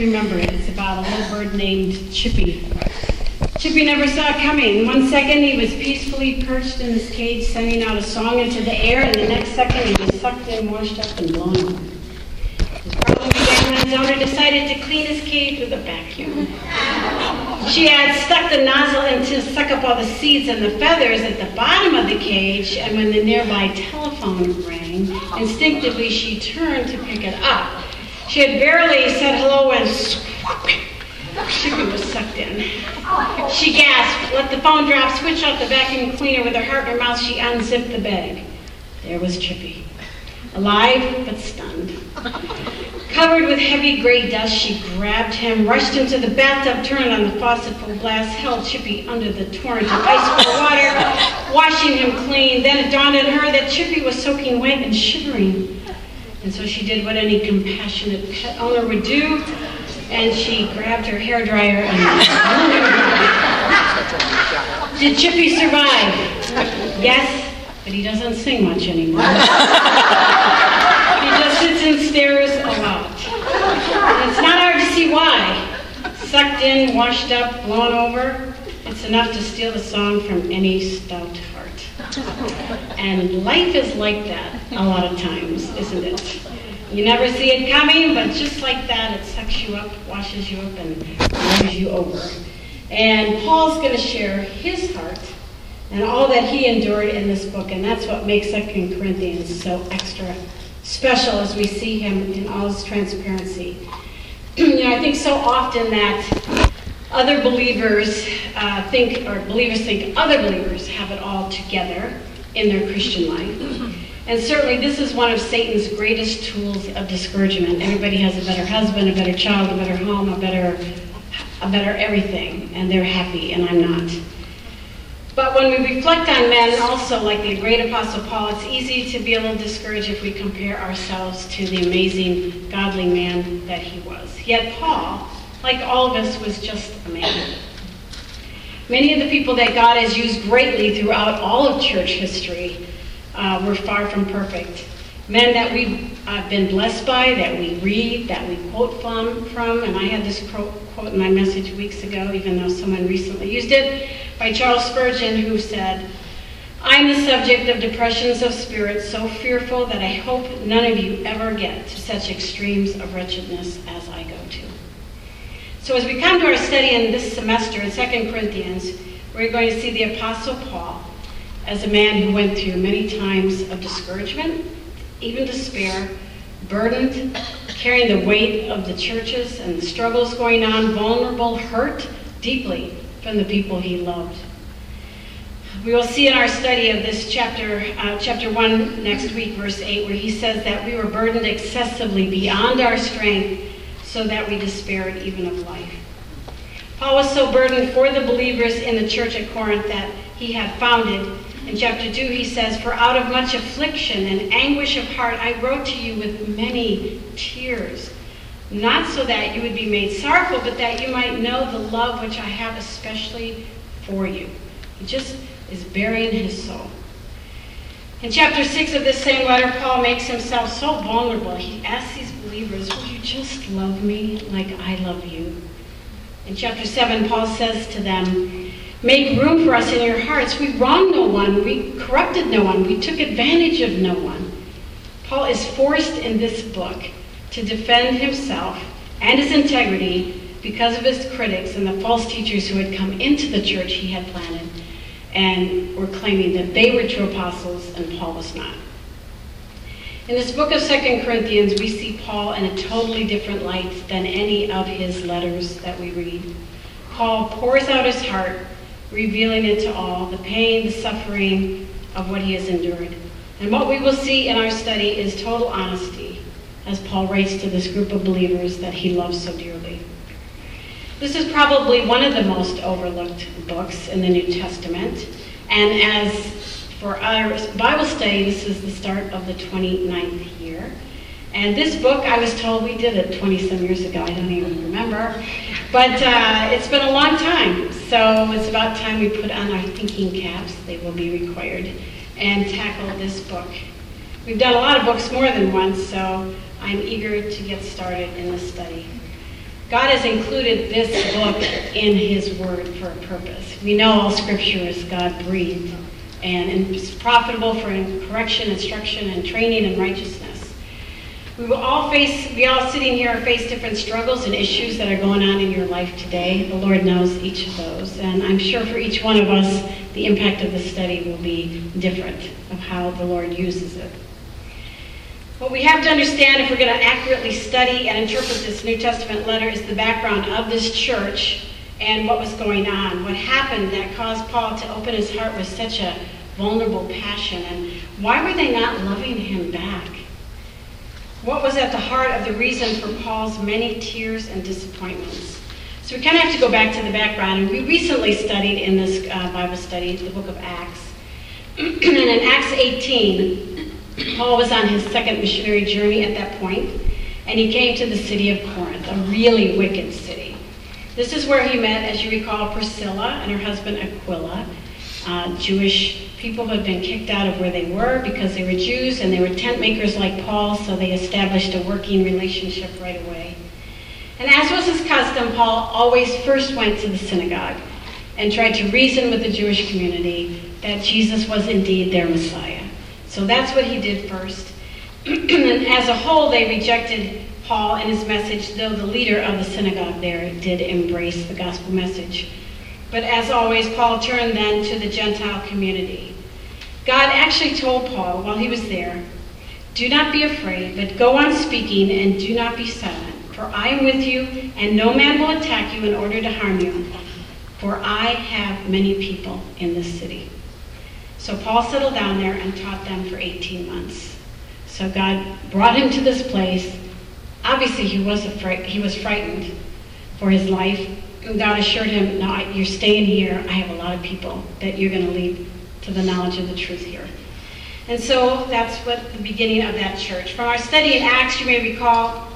remember it. It's about a little bird named Chippy. Chippy never saw it coming. One second he was peacefully perched in his cage, sending out a song into the air, and the next second he was sucked in, washed up, and blown up. His problem began when his owner decided to clean his cage with a vacuum. She had stuck the nozzle in to suck up all the seeds and the feathers at the bottom of the cage, and when the nearby telephone rang, instinctively she turned to pick it up. She had barely said hello when Chippy was sucked in. She gasped, let the phone drop, switched off the vacuum cleaner with her heart in her mouth. She unzipped the bag. There was Chippy, alive but stunned. Covered with heavy gray dust, she grabbed him, rushed him to the bathtub, turned on the faucet full blast, held Chippy under the torrent of ice cold water, washing him clean. Then it dawned on her that Chippy was soaking wet and shivering. And so she did what any compassionate pet owner would do, and she grabbed her hair dryer and Did Chippy survive? Yes, but he doesn't sing much anymore. he just sits and stares a lot. And it's not hard to see why. Sucked in, washed up, blown over, it's enough to steal the song from any stout heart. And life is like that a lot of times, isn't it? You never see it coming, but just like that, it sucks you up, washes you up, and blows you over. And Paul's going to share his heart and all that he endured in this book, and that's what makes Second Corinthians so extra special as we see him in all his transparency. you know, I think so often that other believers uh, think, or believers think other believers have it all together in their Christian life. And certainly this is one of Satan's greatest tools of discouragement. Everybody has a better husband, a better child, a better home, a better, a better everything, and they're happy, and I'm not. But when we reflect on men, also like the great Apostle Paul, it's easy to be a little discouraged if we compare ourselves to the amazing, godly man that he was. Yet Paul, like all of us, was just a man. Many of the people that God has used greatly throughout all of church history uh, we're far from perfect. Men that we've uh, been blessed by, that we read, that we quote from, from, and I had this quote, quote in my message weeks ago, even though someone recently used it, by Charles Spurgeon, who said, I'm the subject of depressions of spirit so fearful that I hope none of you ever get to such extremes of wretchedness as I go to. So as we come to our study in this semester in 2 Corinthians, we're going to see the Apostle Paul as a man who went through many times of discouragement, even despair, burdened, carrying the weight of the churches and the struggles going on, vulnerable, hurt deeply from the people he loved. We will see in our study of this chapter, uh, chapter 1 next week, verse 8, where he says that we were burdened excessively beyond our strength so that we despaired even of life. Paul was so burdened for the believers in the church at Corinth that he had founded in chapter 2, he says, For out of much affliction and anguish of heart I wrote to you with many tears, not so that you would be made sorrowful, but that you might know the love which I have especially for you. He just is burying his soul. In chapter 6 of this same letter, Paul makes himself so vulnerable. He asks these believers, Will you just love me like I love you? In chapter 7, Paul says to them, Make room for us in your hearts. We wronged no one. We corrupted no one. We took advantage of no one. Paul is forced in this book to defend himself and his integrity because of his critics and the false teachers who had come into the church he had planted and were claiming that they were true apostles and Paul was not. In this book of Second Corinthians, we see Paul in a totally different light than any of his letters that we read. Paul pours out his heart revealing it to all, the pain, the suffering of what he has endured. And what we will see in our study is total honesty as Paul writes to this group of believers that he loves so dearly. This is probably one of the most overlooked books in the New Testament. And as for our Bible study, this is the start of the 29th year. And this book, I was told we did it 20 some years ago. I don't even remember. But uh, it's been a long time. So it's about time we put on our thinking caps. They will be required. And tackle this book. We've done a lot of books more than once, so I'm eager to get started in this study. God has included this book in His Word for a purpose. We know all Scripture is God breathed and is profitable for correction, instruction, and training in righteousness. We all face, we all sitting here face different struggles and issues that are going on in your life today. The Lord knows each of those. And I'm sure for each one of us, the impact of the study will be different of how the Lord uses it. What we have to understand if we're going to accurately study and interpret this New Testament letter is the background of this church and what was going on. What happened that caused Paul to open his heart with such a vulnerable passion, and why were they not loving him back? What was at the heart of the reason for Paul's many tears and disappointments? So we kind of have to go back to the background, and we recently studied in this uh, Bible study the book of Acts. and in Acts 18, Paul was on his second missionary journey at that point, and he came to the city of Corinth, a really wicked city. This is where he met, as you recall, Priscilla and her husband Aquila, uh, Jewish people who had been kicked out of where they were because they were Jews and they were tent makers like Paul, so they established a working relationship right away. And as was his custom, Paul always first went to the synagogue and tried to reason with the Jewish community that Jesus was indeed their Messiah. So that's what he did first. and as a whole, they rejected Paul and his message, though the leader of the synagogue there did embrace the gospel message. But as always, Paul turned then to the Gentile community. God actually told Paul while he was there, Do not be afraid, but go on speaking and do not be silent. For I am with you, and no man will attack you in order to harm you. For I have many people in this city. So Paul settled down there and taught them for 18 months. So God brought him to this place. Obviously, he was, afraid, he was frightened for his life. And God assured him, no, you're staying here. I have a lot of people that you're going to lead to the knowledge of the truth here. And so that's what the beginning of that church. From our study in Acts, you may recall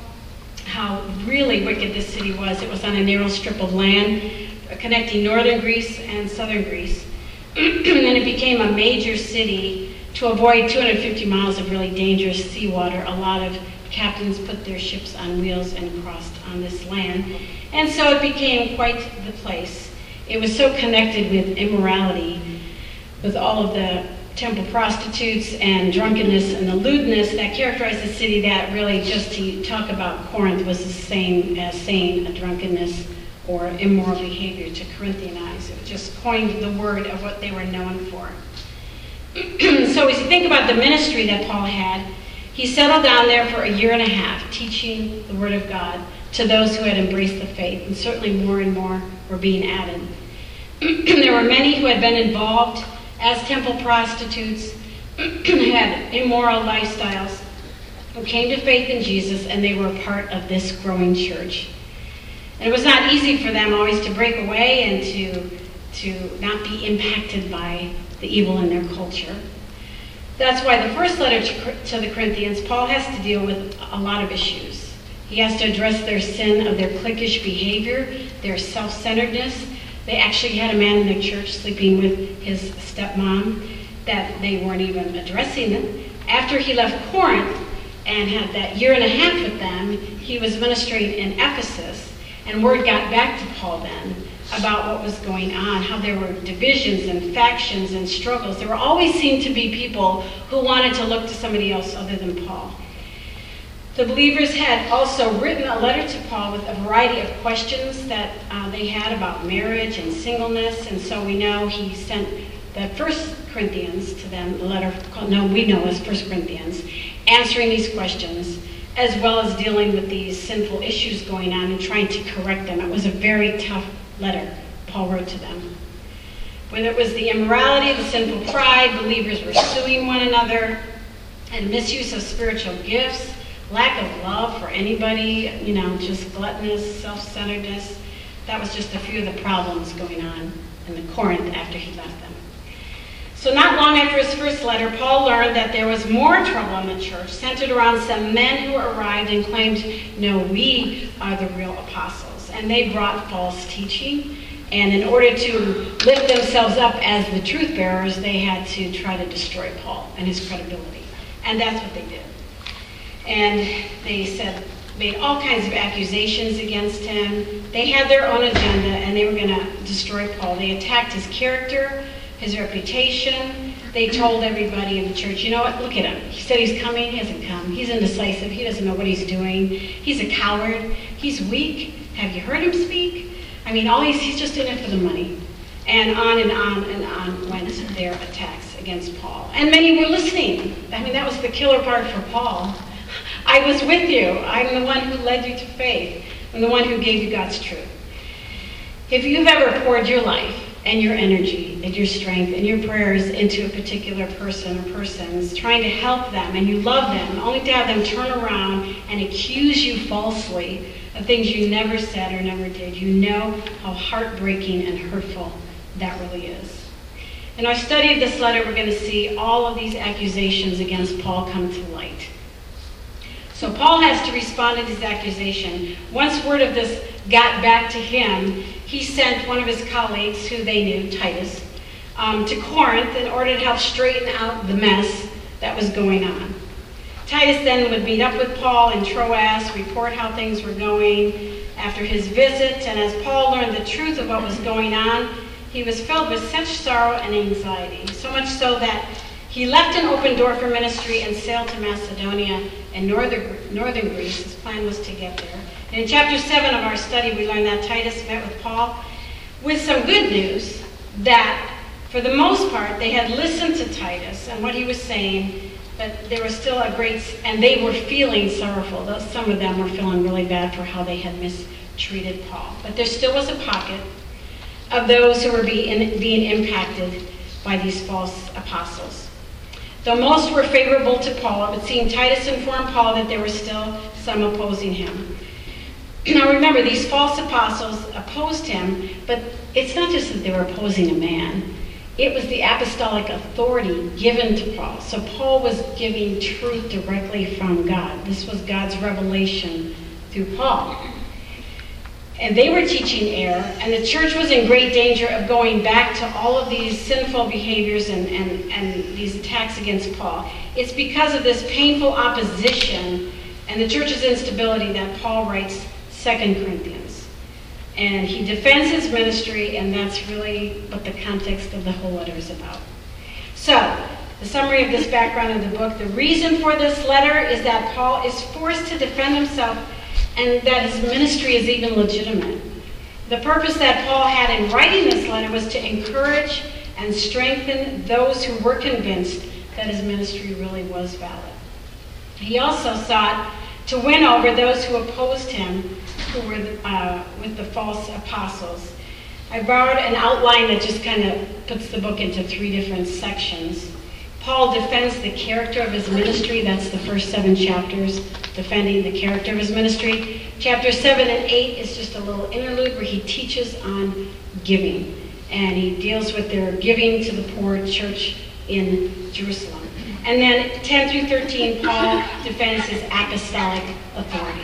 how really wicked this city was. It was on a narrow strip of land connecting northern Greece and southern Greece. and then it became a major city to avoid 250 miles of really dangerous seawater. A lot of captains put their ships on wheels and crossed on this land. And so it became quite the place. It was so connected with immorality, with all of the temple prostitutes and drunkenness and the lewdness that characterized the city that really just to talk about Corinth was the same as saying a drunkenness or immoral behavior to Corinthianize. It just coined the word of what they were known for. so as you think about the ministry that Paul had, he settled down there for a year and a half, teaching the word of God to those who had embraced the faith, and certainly more and more were being added. there were many who had been involved as temple prostitutes, had immoral lifestyles, who came to faith in Jesus, and they were part of this growing church. And it was not easy for them always to break away and to, to not be impacted by the evil in their culture. That's why the first letter to, the Corinthians, Paul has to deal with a lot of issues. He has to address their sin of their cliquish behavior, their self-centeredness. They actually had a man in their church sleeping with his stepmom that they weren't even addressing it. After he left Corinth and had that year and a half with them, he was ministering in Ephesus and word got back to Paul then about what was going on, how there were divisions and factions and struggles. There were always seemed to be people who wanted to look to somebody else other than Paul. The believers had also written a letter to Paul with a variety of questions that uh, they had about marriage and singleness, and so we know he sent the First Corinthians to them, the letter called, no, we know as First Corinthians, answering these questions as well as dealing with these sinful issues going on and trying to correct them. It was a very tough letter Paul wrote to them. Whether it was the immorality, the sinful pride, believers were suing one another, and misuse of spiritual gifts, lack of love for anybody, you know, just gluttonous, self-centeredness. That was just a few of the problems going on in the Corinth after he left them. So not long after his first letter, Paul learned that there was more trouble in the church, centered around some men who arrived and claimed, no, we are the real apostles. And they brought false teaching. And in order to lift themselves up as the truth bearers, they had to try to destroy Paul and his credibility. And that's what they did. And they said made all kinds of accusations against him. They had their own agenda and they were going to destroy Paul. They attacked his character, his reputation. They told everybody in the church, you know what, look at him. He said he's coming, he hasn't come. He's indecisive, he doesn't know what he's doing. He's a coward, he's weak. Have you heard him speak? I mean, all he's, he's just in it for the money. And on and on and on went their attacks against Paul. And many were listening. I mean, that was the killer part for Paul. I was with you. I'm the one who led you to faith. I'm the one who gave you God's truth. If you've ever poured your life and your energy and your strength and your prayers into a particular person or persons, trying to help them, and you love them, only to have them turn around and accuse you falsely of things you never said or never did, you know how heartbreaking and hurtful that really is. In our study of this letter, we're going to see all of these accusations against Paul come to light. So Paul has to respond to this accusation. Once word of this got back to him, he sent one of his colleagues, who they knew, Titus, um, to Corinth in order to help straighten out the mess that was going on. Titus then would meet up with Paul in Troas, report how things were going after his visit, and as Paul learned the truth of what was going on, he was filled with such sorrow and anxiety, so much so that he left an open door for ministry and sailed to Macedonia and northern, northern Greece. His plan was to get there. And in chapter 7 of our study, we learned that Titus met with Paul with some good news that, for the most part, they had listened to Titus and what he was saying, but there was still a great, and they were feeling sorrowful. Some of them were feeling really bad for how they had mistreated Paul. But there still was a pocket of those who were being, being impacted by these false apostles. Though most were favorable to Paul, it would seem Titus informed Paul that there were still some opposing him. Now remember, these false apostles opposed him, but it's not just that they were opposing a man. It was the apostolic authority given to Paul. So Paul was giving truth directly from God. This was God's revelation through Paul and they were teaching error, and the church was in great danger of going back to all of these sinful behaviors and, and, and these attacks against Paul. It's because of this painful opposition and the church's instability that Paul writes 2 Corinthians. And he defends his ministry, and that's really what the context of the whole letter is about. So, the summary of this background of the book the reason for this letter is that Paul is forced to defend himself and that his ministry is even legitimate. The purpose that Paul had in writing this letter was to encourage and strengthen those who were convinced that his ministry really was valid. He also sought to win over those who opposed him, who were uh, with the false apostles. I borrowed an outline that just kind of puts the book into three different sections. Paul defends the character of his ministry. That's the first seven chapters, defending the character of his ministry. Chapter 7 and 8 is just a little interlude where he teaches on giving. And he deals with their giving to the poor church in Jerusalem. And then 10 through 13, Paul defends his apostolic authority.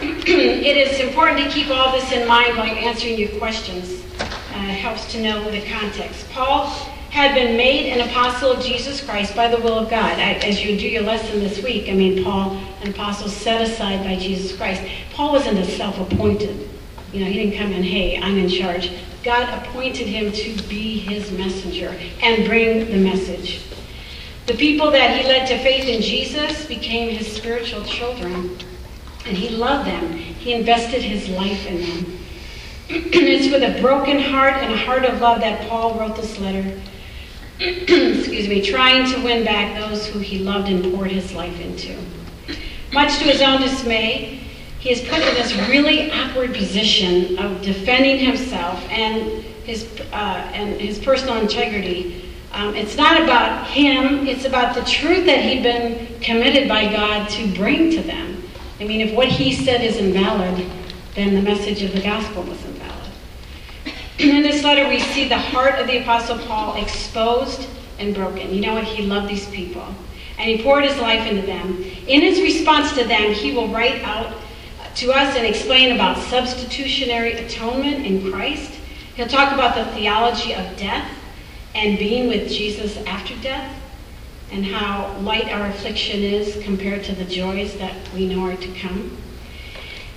it is important to keep all this in mind while answering your questions. Uh, helps to know the context. Paul had been made an apostle of Jesus Christ by the will of God. As you do your lesson this week, I mean, Paul, an apostle set aside by Jesus Christ. Paul wasn't a self-appointed. You know, he didn't come in, hey, I'm in charge. God appointed him to be his messenger and bring the message. The people that he led to faith in Jesus became his spiritual children, and he loved them. He invested his life in them. And it's with a broken heart and a heart of love that Paul wrote this letter excuse me, trying to win back those who he loved and poured his life into. Much to his own dismay, he is put in this really awkward position of defending himself and his, uh, and his personal integrity. Um, it's not about him, it's about the truth that he'd been committed by God to bring to them. I mean, if what he said is invalid, then the message of the gospel was invalid. And in this letter, we see the heart of the Apostle Paul exposed and broken. You know what? He loved these people, and he poured his life into them. In his response to them, he will write out to us and explain about substitutionary atonement in Christ. He'll talk about the theology of death and being with Jesus after death, and how light our affliction is compared to the joys that we know are to come.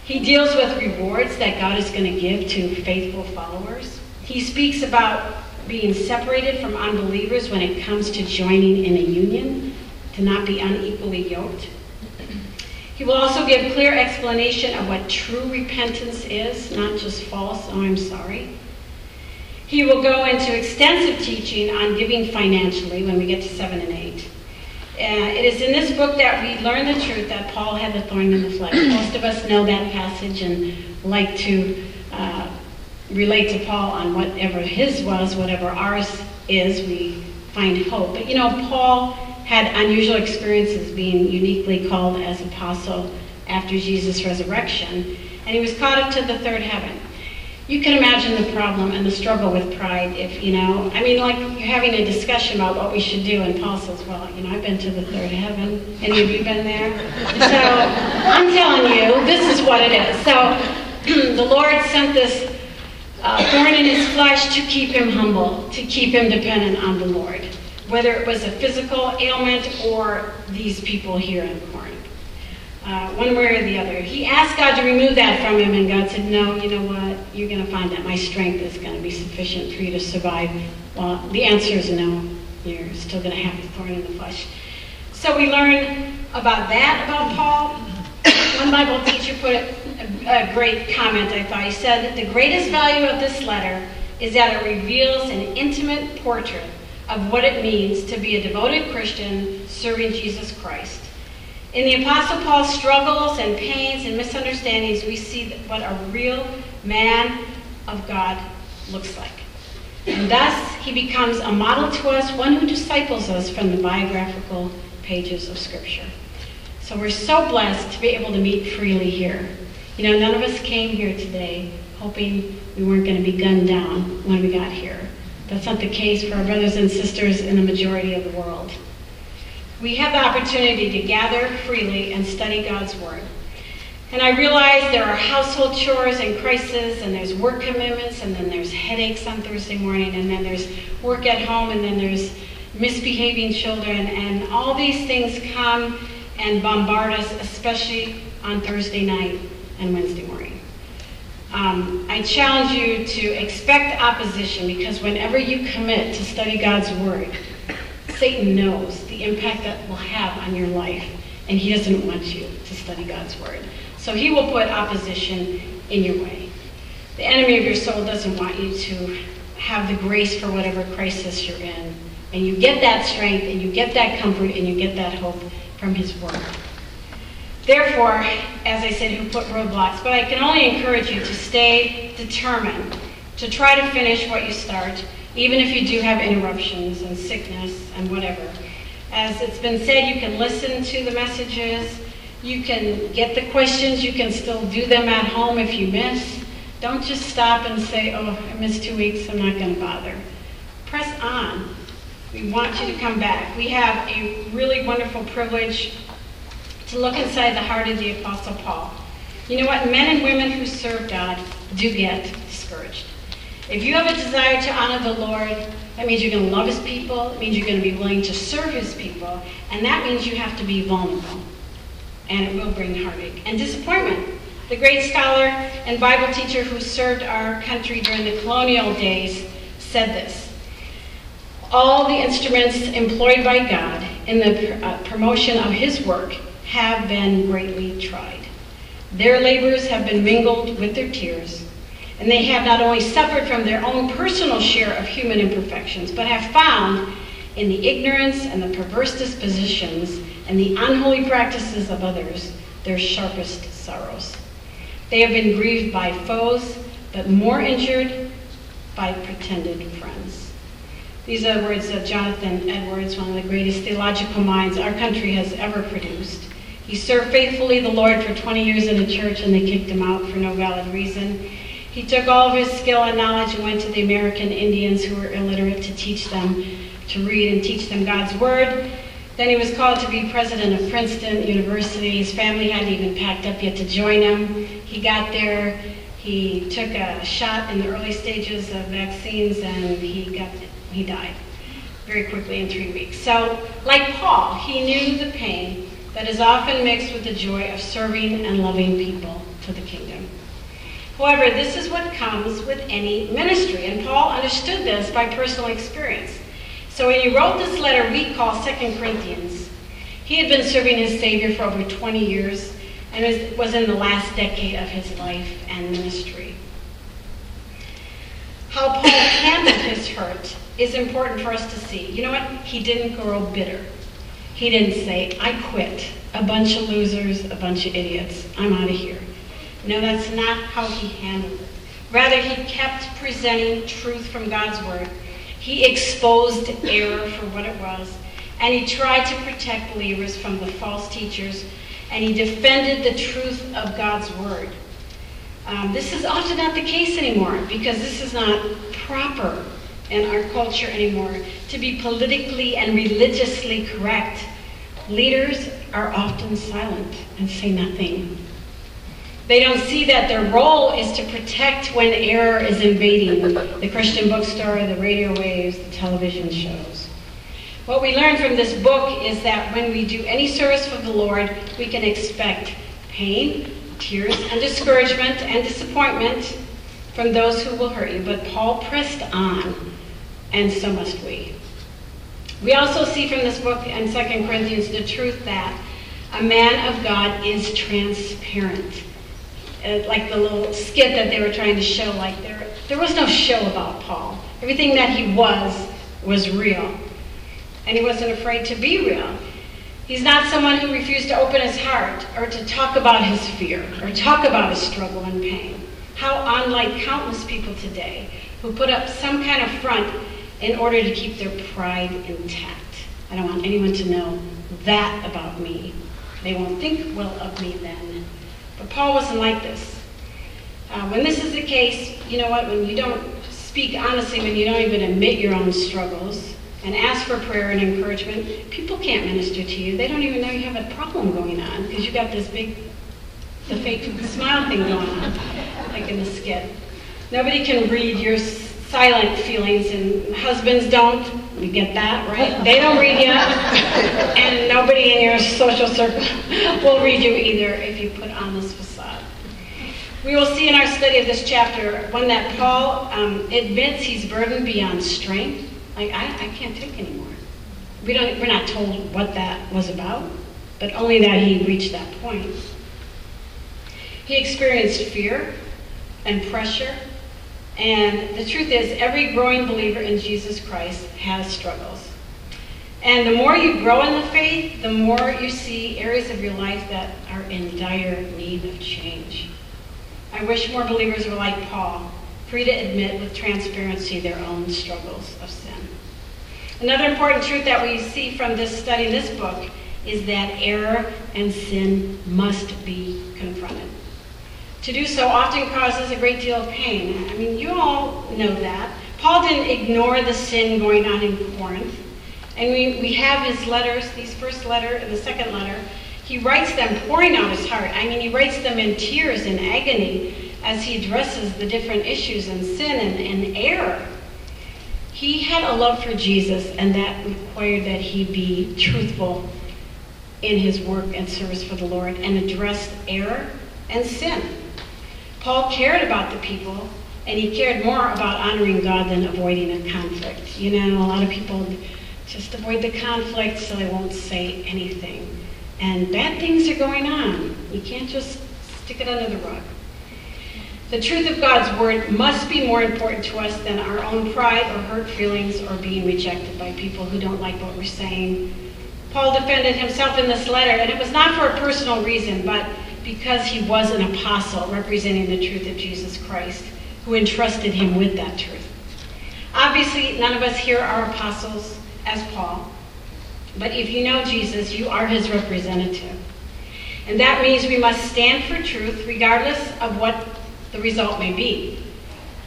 He deals with rewards that God is going to give to faithful followers. He speaks about being separated from unbelievers when it comes to joining in a union, to not be unequally yoked. He will also give clear explanation of what true repentance is, not just false, oh, I'm sorry. He will go into extensive teaching on giving financially when we get to 7 and 8. Uh, it is in this book that we learn the truth that Paul had the thorn in the flesh. Most of us know that passage and like to uh, relate to Paul on whatever his was, whatever ours is, we find hope. But you know, Paul had unusual experiences being uniquely called as apostle after Jesus' resurrection, and he was caught up to the third heaven you can imagine the problem and the struggle with pride if, you know, I mean, like you're having a discussion about what we should do, and Paul says, Well, you know, I've been to the third heaven. Any of you been there? So I'm telling you, this is what it is. So the Lord sent this uh, thorn in his flesh to keep him humble, to keep him dependent on the Lord, whether it was a physical ailment or these people here in Corinth uh, one way or the other. He asked God to remove that from him, and God said, No, you know what? You're going to find that my strength is going to be sufficient for you to survive. Well, the answer is no. You're still going to have the thorn in the flesh. So we learn about that about Paul. One Bible teacher put a, a great comment, I thought. He said, The greatest value of this letter is that it reveals an intimate portrait of what it means to be a devoted Christian serving Jesus Christ. In the Apostle Paul's struggles and pains and misunderstandings, we see what a real man of God looks like. And thus, he becomes a model to us, one who disciples us from the biographical pages of Scripture. So we're so blessed to be able to meet freely here. You know, none of us came here today hoping we weren't going to be gunned down when we got here. That's not the case for our brothers and sisters in the majority of the world we have the opportunity to gather freely and study God's Word. And I realize there are household chores and crises, and there's work commitments, and then there's headaches on Thursday morning, and then there's work at home, and then there's misbehaving children, and all these things come and bombard us, especially on Thursday night and Wednesday morning. Um, I challenge you to expect opposition because whenever you commit to study God's Word, Satan knows the impact that will have on your life, and he doesn't want you to study God's word. So he will put opposition in your way. The enemy of your soul doesn't want you to have the grace for whatever crisis you're in. And you get that strength, and you get that comfort, and you get that hope from his word. Therefore, as I said, who put roadblocks, but I can only encourage you to stay determined, to try to finish what you start, even if you do have interruptions and sickness and whatever. As it's been said, you can listen to the messages, you can get the questions, you can still do them at home if you miss. Don't just stop and say, oh, I missed two weeks, I'm not going to bother. Press on. We want you to come back. We have a really wonderful privilege to look inside the heart of the Apostle Paul. You know what? Men and women who serve God do get discouraged. If you have a desire to honor the Lord, that means you're going to love his people. It means you're going to be willing to serve his people. And that means you have to be vulnerable. And it will bring heartache and disappointment. The great scholar and Bible teacher who served our country during the colonial days said this All the instruments employed by God in the uh, promotion of his work have been greatly tried. Their labors have been mingled with their tears and they have not only suffered from their own personal share of human imperfections, but have found in the ignorance and the perverse dispositions and the unholy practices of others their sharpest sorrows. They have been grieved by foes, but more injured by pretended friends. These are the words of Jonathan Edwards, one of the greatest theological minds our country has ever produced. He served faithfully the Lord for 20 years in a church, and they kicked him out for no valid reason. He took all of his skill and knowledge and went to the American Indians who were illiterate to teach them to read and teach them God's Word. Then he was called to be president of Princeton University. His family hadn't even packed up yet to join him. He got there. He took a shot in the early stages of vaccines and he got he died very quickly in three weeks. So, like Paul, he knew the pain that is often mixed with the joy of serving and loving people. to the kingdom. However, this is what comes with any ministry, and Paul understood this by personal experience. So when he wrote this letter we call Second Corinthians, he had been serving his Savior for over 20 years and was in the last decade of his life and ministry. How Paul handled his hurt is important for us to see. You know what? He didn't grow bitter. He didn't say, I quit. A bunch of losers, a bunch of idiots. I'm out of here. No, that's not how he handled it. Rather, he kept presenting truth from God's word. He exposed error for what it was, and he tried to protect believers from the false teachers, and he defended the truth of God's word. Um, this is often not the case anymore because this is not proper in our culture anymore to be politically and religiously correct. Leaders are often silent and say nothing. They don't see that their role is to protect when error is invading the Christian bookstore, the radio waves, the television shows. What we learn from this book is that when we do any service for the Lord, we can expect pain, tears, and discouragement and disappointment from those who will hurt you. But Paul pressed on, and so must we. We also see from this book in 2 Corinthians the truth that a man of God is transparent uh, like the little skit that they were trying to show, like there, there was no show about Paul. Everything that he was was real. And he wasn't afraid to be real. He's not someone who refused to open his heart or to talk about his fear or talk about his struggle and pain. How unlike countless people today who put up some kind of front in order to keep their pride intact. I don't want anyone to know that about me. They won't think well of me then. But Paul wasn't like this. Uh, when this is the case, you know what? When you don't speak honestly, when you don't even admit your own struggles and ask for prayer and encouragement, people can't minister to you. They don't even know you have a problem going on because you got this big, the fake smile thing going on, like in the skit. Nobody can read your silent feelings, and husbands don't. You get that, right? They don't read you, and nobody in your social circle will read you either if you put on this facade. We will see in our study of this chapter one that Paul um, admits he's burdened beyond strength. Like, I, I can't take anymore. We don't, we're not told what that was about, but only that he reached that point. He experienced fear and pressure and the truth is, every growing believer in Jesus Christ has struggles. And the more you grow in the faith, the more you see areas of your life that are in dire need of change. I wish more believers were like Paul, free to admit with transparency their own struggles of sin. Another important truth that we see from this study, this book, is that error and sin must be confronted. To do so often causes a great deal of pain. I mean, you all know that. Paul didn't ignore the sin going on in Corinth. And we, we have his letters, these first letter and the second letter. He writes them pouring out his heart. I mean, he writes them in tears and agony as he addresses the different issues and sin and, and error. He had a love for Jesus, and that required that he be truthful in his work and service for the Lord and address error and sin. Paul cared about the people, and he cared more about honoring God than avoiding a conflict. You know, a lot of people just avoid the conflict so they won't say anything. And bad things are going on. You can't just stick it under the rug. The truth of God's word must be more important to us than our own pride or hurt feelings or being rejected by people who don't like what we're saying. Paul defended himself in this letter, and it was not for a personal reason, but because he was an apostle representing the truth of Jesus Christ, who entrusted him with that truth. Obviously, none of us here are apostles as Paul, but if you know Jesus, you are his representative. And that means we must stand for truth regardless of what the result may be.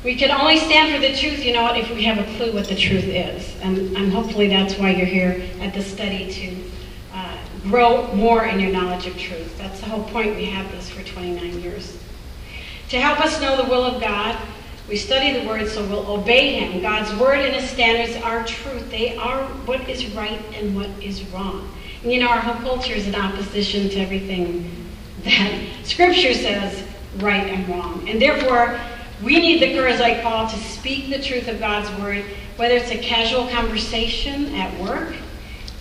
We can only stand for the truth, you know, if we have a clue what the truth is. And, and hopefully that's why you're here at the study to grow more in your knowledge of truth. That's the whole point we have this for 29 years. To help us know the will of God, we study the Word so we'll obey Him. God's Word and His standards are truth. They are what is right and what is wrong. And you know, our whole culture is in opposition to everything that Scripture says right and wrong. And therefore, we need the Karaite call to speak the truth of God's word, whether it's a casual conversation at work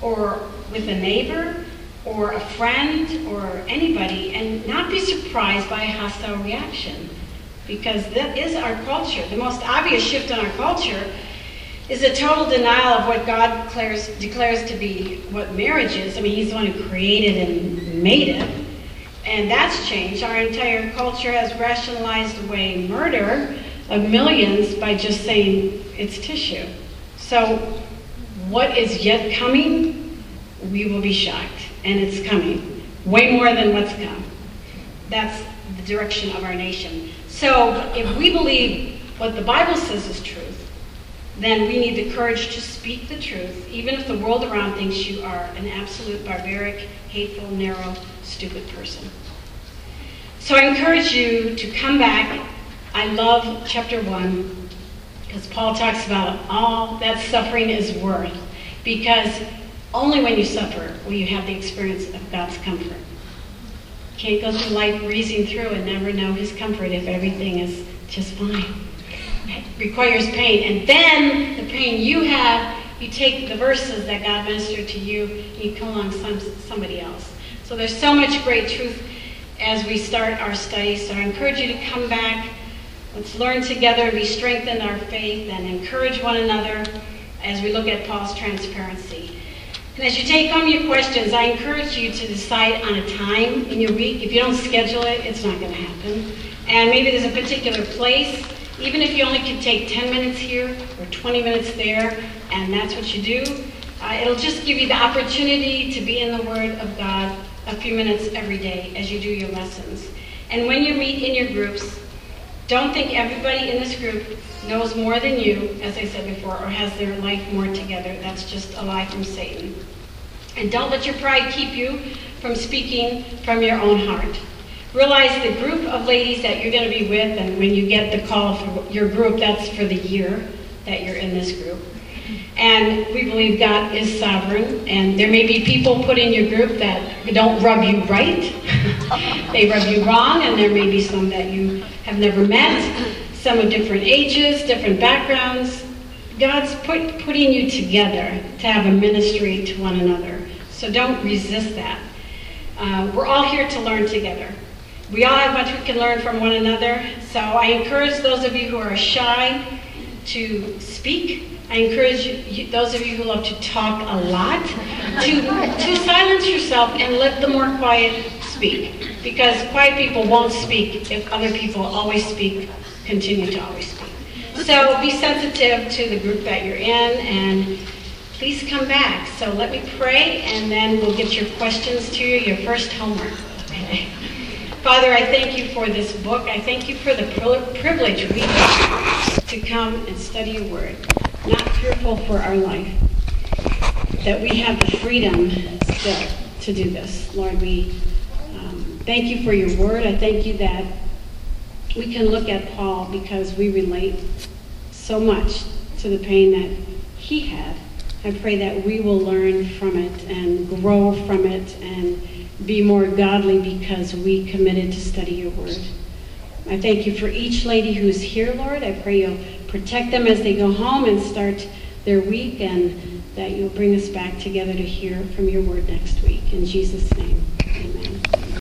or with a neighbor or a friend or anybody, and not be surprised by a hostile reaction. Because that is our culture. The most obvious shift in our culture is a total denial of what God declares, declares to be what marriage is. I mean, He's the one who created and made it. And that's changed. Our entire culture has rationalized away murder of millions by just saying it's tissue. So, what is yet coming, we will be shocked. And it's coming. Way more than what's come. That's the direction of our nation. So, if we believe what the Bible says is truth, then we need the courage to speak the truth, even if the world around thinks you are an absolute barbaric, hateful, narrow, stupid person. So I encourage you to come back. I love chapter 1 because Paul talks about all that suffering is worth because only when you suffer will you have the experience of God's comfort. Can't go through life breezing through and never know his comfort if everything is just fine. It requires pain. And then the pain you have, you take the verses that God ministered to you and you come along some, somebody else. So there's so much great truth as we start our study. So I encourage you to come back. Let's learn together and be strengthened in our faith and encourage one another as we look at Paul's transparency. And as you take home your questions, I encourage you to decide on a time in your week. If you don't schedule it, it's not going to happen. And maybe there's a particular place, even if you only can take 10 minutes here or 20 minutes there, and that's what you do, uh, it'll just give you the opportunity to be in the Word of God a few minutes every day as you do your lessons. And when you meet in your groups, don't think everybody in this group knows more than you, as I said before, or has their life more together. That's just a lie from Satan. And don't let your pride keep you from speaking from your own heart. Realize the group of ladies that you're going to be with, and when you get the call for your group, that's for the year that you're in this group. And we believe God is sovereign. And there may be people put in your group that don't rub you right. they rub you wrong. And there may be some that you have never met, some of different ages, different backgrounds. God's put, putting you together to have a ministry to one another. So don't resist that. Uh, we're all here to learn together. We all have much we can learn from one another. So I encourage those of you who are shy to speak I encourage you, those of you who love to talk a lot to, to silence yourself and let the more quiet speak. Because quiet people won't speak if other people always speak, continue to always speak. So be sensitive to the group that you're in and please come back. So let me pray and then we'll get your questions to you, your first homework. Father, I thank you for this book. I thank you for the privilege we have to come and study your word not fearful for our life, that we have the freedom still to do this. Lord, we thank you for your word. I thank you that we can look at Paul because we relate so much to the pain that he had. I pray that we will learn from it and grow from it and be more godly because we committed to study your word. I thank you for each lady who's here, Lord. I pray you'll protect them as they go home and start their week, and that you'll bring us back together to hear from your word next week. In Jesus' name.